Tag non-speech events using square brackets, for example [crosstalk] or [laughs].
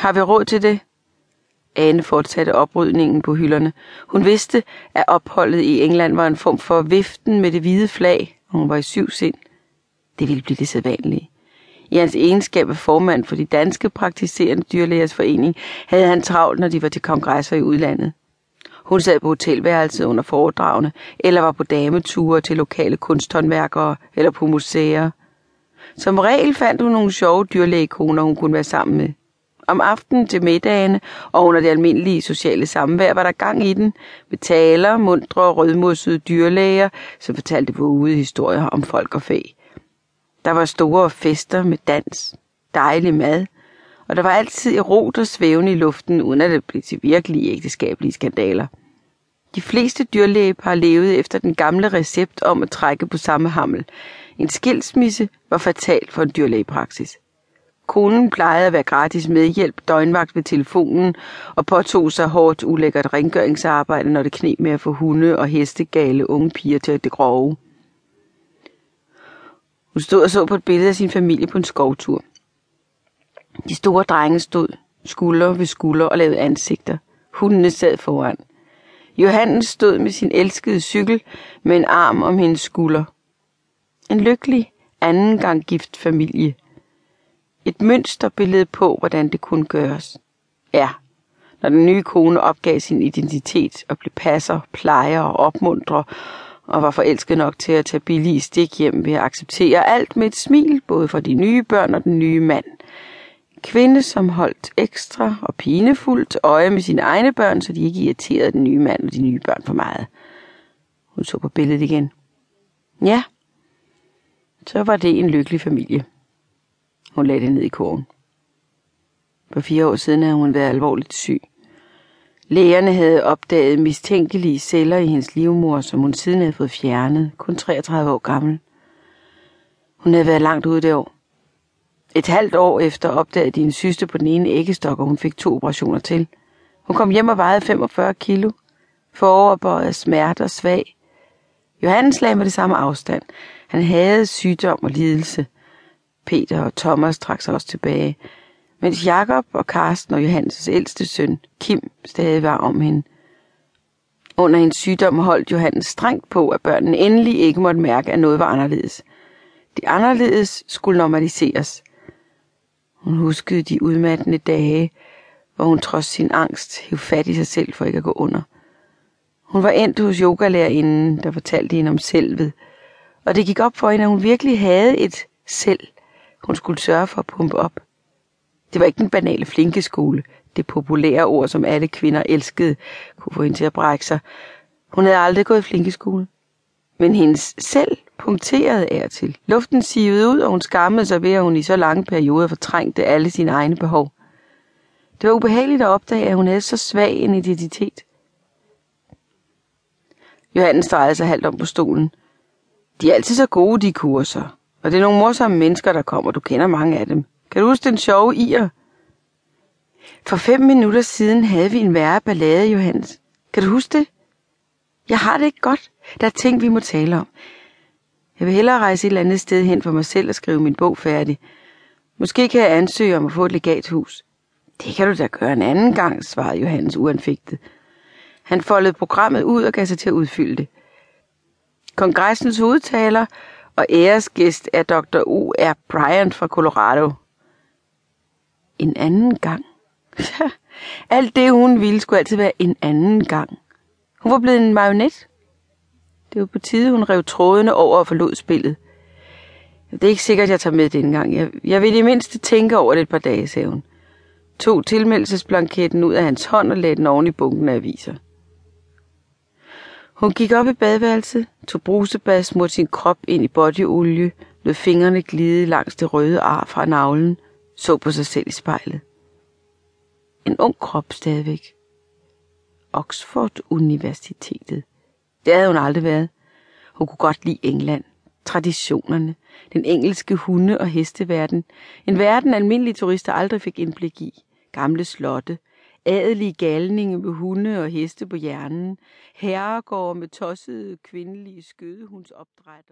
Har vi råd til det? Ane fortsatte oprydningen på hylderne. Hun vidste, at opholdet i England var en form for viften med det hvide flag, og hun var i syv sind. Det ville blive det sædvanlige. I hans egenskab af formand for de danske praktiserende dyrlægers forening havde han travlt, når de var til kongresser i udlandet. Hun sad på hotelværelset under foredragene, eller var på dameture til lokale kunsthåndværkere eller på museer. Som regel fandt hun nogle sjove dyrlægekoner, hun kunne være sammen med. Om aftenen til middagene og under det almindelige sociale samvær var der gang i den, med taler, mundre og rødmossede dyrlæger, som fortalte vågede historier om folk og fæ. Der var store fester med dans, dejlig mad, og der var altid erot og svævende i luften, uden at det blev til virkelige ægteskabelige skandaler. De fleste dyrlægepar levede efter den gamle recept om at trække på samme hammel. En skilsmisse var fatal for en dyrlægepraksis. Konen plejede at være gratis medhjælp, døgnvagt ved telefonen og påtog sig hårdt ulækkert rengøringsarbejde, når det kneb med at få hunde og hestegale unge piger til det grove. Hun stod og så på et billede af sin familie på en skovtur. De store drenge stod skulder ved skulder og lavede ansigter. Hundene sad foran. Johannes stod med sin elskede cykel med en arm om hendes skulder. En lykkelig anden gang gift familie. Et mønsterbillede på, hvordan det kunne gøres. Ja, når den nye kone opgav sin identitet og blev passer, plejer og opmuntrer, og var forelsket nok til at tage billige stik hjem ved at acceptere alt med et smil, både for de nye børn og den nye mand. Kvinde, som holdt ekstra og pinefuldt øje med sine egne børn, så de ikke irriterede den nye mand og de nye børn for meget. Hun så på billedet igen. Ja, så var det en lykkelig familie. Hun lagde det ned i kurven. For fire år siden havde hun været alvorligt syg. Lægerne havde opdaget mistænkelige celler i hendes livmor, som hun siden havde fået fjernet, kun 33 år gammel. Hun havde været langt ude det år. Et halvt år efter opdagede din en syste på den ene æggestok, og hun fik to operationer til. Hun kom hjem og vejede 45 kilo. Foroverbøjet, smerter, og svag. Johannes lagde med det samme afstand. Han havde sygdom og lidelse. Peter og Thomas trak sig også tilbage, mens Jakob og Karsten og Johannes' ældste søn, Kim, stadig var om hende. Under hendes sygdom holdt Johannes strengt på, at børnene endelig ikke måtte mærke, at noget var anderledes. Det anderledes skulle normaliseres. Hun huskede de udmattende dage, hvor hun trods sin angst hævde fat i sig selv for ikke at gå under. Hun var endt hos yogalærerinden, der fortalte hende om selvet, og det gik op for hende, at hun virkelig havde et selv, hun skulle sørge for at pumpe op. Det var ikke den banale flinkeskole, det populære ord, som alle kvinder elskede, kunne få hende til at brække sig. Hun havde aldrig gået i flinkeskole. Men hendes selv punkterede af til. Luften sivede ud, og hun skammede sig ved, at hun i så lange perioder fortrængte alle sine egne behov. Det var ubehageligt at opdage, at hun havde så svag en identitet. Johannes drejede sig halvt om på stolen. De er altid så gode, de kurser. Og det er nogle morsomme mennesker, der kommer. Du kender mange af dem. Kan du huske den sjove ir? For fem minutter siden havde vi en værre ballade, Johannes. Kan du huske det? Jeg har det ikke godt. Der er ting, vi må tale om. Jeg vil hellere rejse et eller andet sted hen for mig selv og skrive min bog færdig. Måske kan jeg ansøge om at få et legathus. Det kan du da gøre en anden gang, svarede Johannes uanfægtet. Han foldede programmet ud og gav sig til at udfylde det. Kongressens hovedtaler og æresgæst er Dr. U.R. Bryant fra Colorado. En anden gang. [laughs] Alt det, hun ville, skulle altid være en anden gang. Hun var blevet en marionet. Det var på tide, hun rev trådene over og forlod spillet. Det er ikke sikkert, jeg tager med denne gang. Jeg, jeg vil i mindste tænke over det et par dage, sagde hun. Tog tilmeldelsesblanketten ud af hans hånd og lagde den oven i bunken af aviser. Hun gik op i badeværelset, tog brusebad, smurte sin krop ind i bodyolie, lod fingrene glide langs det røde ar fra navlen, så på sig selv i spejlet. En ung krop stadigvæk. Oxford Universitetet. Det havde hun aldrig været. Hun kunne godt lide England, traditionerne, den engelske hunde- og hesteverden. En verden, almindelige turister aldrig fik indblik i. Gamle slotte, adelige galninge med hunde og heste på hjernen, herregårde med tossede kvindelige skødehundsopdrætter.